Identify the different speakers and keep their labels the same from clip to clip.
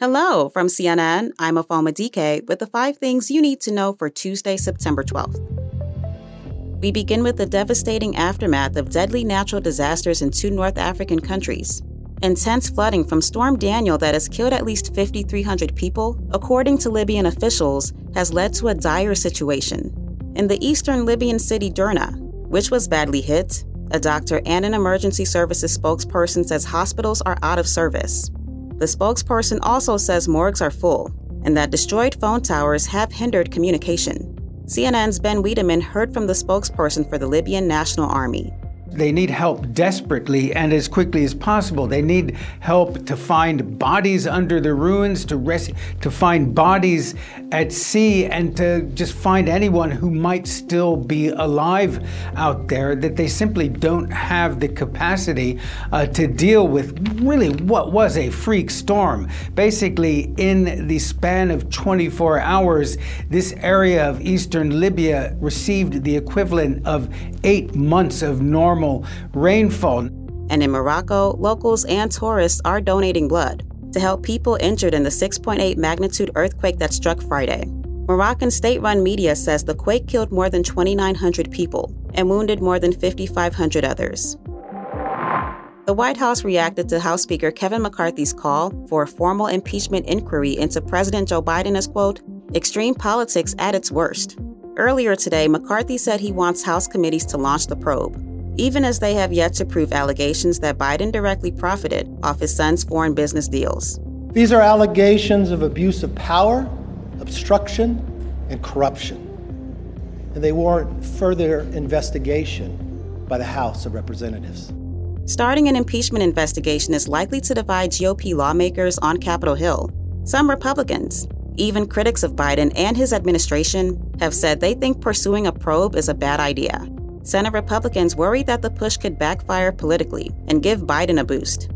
Speaker 1: Hello from CNN. I'm Afoma DK with the five things you need to know for Tuesday, September 12th. We begin with the devastating aftermath of deadly natural disasters in two North African countries. Intense flooding from Storm Daniel that has killed at least 5,300 people, according to Libyan officials, has led to a dire situation. In the eastern Libyan city Derna, which was badly hit, a doctor and an emergency services spokesperson says hospitals are out of service. The spokesperson also says morgues are full and that destroyed phone towers have hindered communication. CNN's Ben Wedeman heard from the spokesperson for the Libyan National Army.
Speaker 2: They need help desperately and as quickly as possible. They need help to find bodies under the ruins, to res- to find bodies at sea, and to just find anyone who might still be alive out there. That they simply don't have the capacity uh, to deal with really what was a freak storm. Basically, in the span of 24 hours, this area of eastern Libya received the equivalent of eight months of normal normal rainfall.
Speaker 1: And in Morocco, locals and tourists are donating blood to help people injured in the 6.8 magnitude earthquake that struck Friday. Moroccan state run media says the quake killed more than 2,900 people and wounded more than 5,500 others. The White House reacted to House Speaker Kevin McCarthy's call for a formal impeachment inquiry into President Joe Biden as, quote, extreme politics at its worst. Earlier today, McCarthy said he wants House committees to launch the probe, even as they have yet to prove allegations that Biden directly profited off his son's foreign business deals.
Speaker 3: These are allegations of abuse of power, obstruction, and corruption. And they warrant further investigation by the House of Representatives.
Speaker 1: Starting an impeachment investigation is likely to divide GOP lawmakers on Capitol Hill. Some Republicans, even critics of Biden and his administration, have said they think pursuing a probe is a bad idea. Senate Republicans worry that the push could backfire politically and give Biden a boost.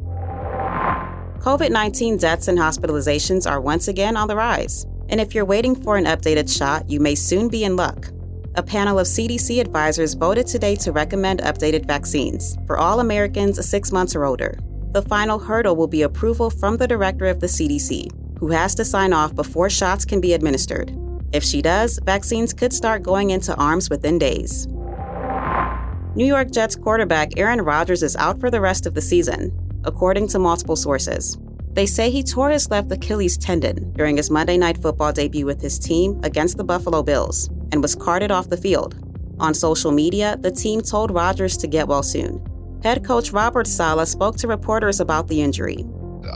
Speaker 1: COVID 19 deaths and hospitalizations are once again on the rise. And if you're waiting for an updated shot, you may soon be in luck. A panel of CDC advisors voted today to recommend updated vaccines for all Americans six months or older. The final hurdle will be approval from the director of the CDC, who has to sign off before shots can be administered. If she does, vaccines could start going into arms within days. New York Jets quarterback Aaron Rodgers is out for the rest of the season, according to multiple sources. They say he tore his left Achilles tendon during his Monday Night Football debut with his team against the Buffalo Bills and was carted off the field. On social media, the team told Rodgers to get well soon. Head coach Robert Saleh spoke to reporters about the injury.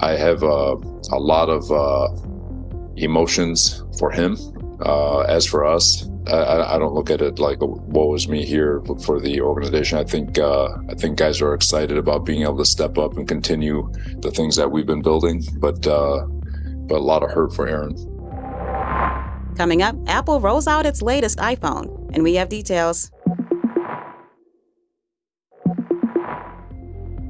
Speaker 4: I have uh, a lot of uh, emotions for him. Uh, as for us, I, I, don't look at it like woe is me here for the organization. I think uh, I think guys are excited about being able to step up and continue the things that we've been building, but uh, but a lot of hurt for Aaron.
Speaker 1: Coming up, Apple rolls out its latest iPhone, and we have details.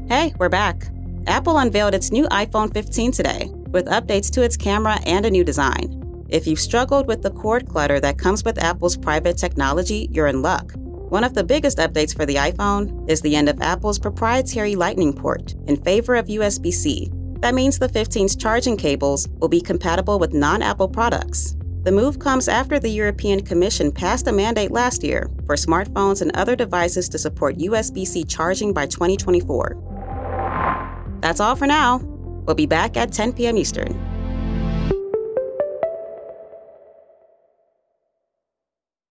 Speaker 1: Hey, we're back. Apple unveiled its new iPhone 15 today, with updates to its camera and a new design. If you've struggled with the cord clutter that comes with Apple's private technology, you're in luck. One of the biggest updates for the iPhone is the end of Apple's proprietary Lightning port in favor of USB C. That means the 15's charging cables will be compatible with non Apple products. The move comes after the European Commission passed a mandate last year for smartphones and other devices to support USB C charging by 2024. That's all for now. We'll be back at 10 p.m. Eastern.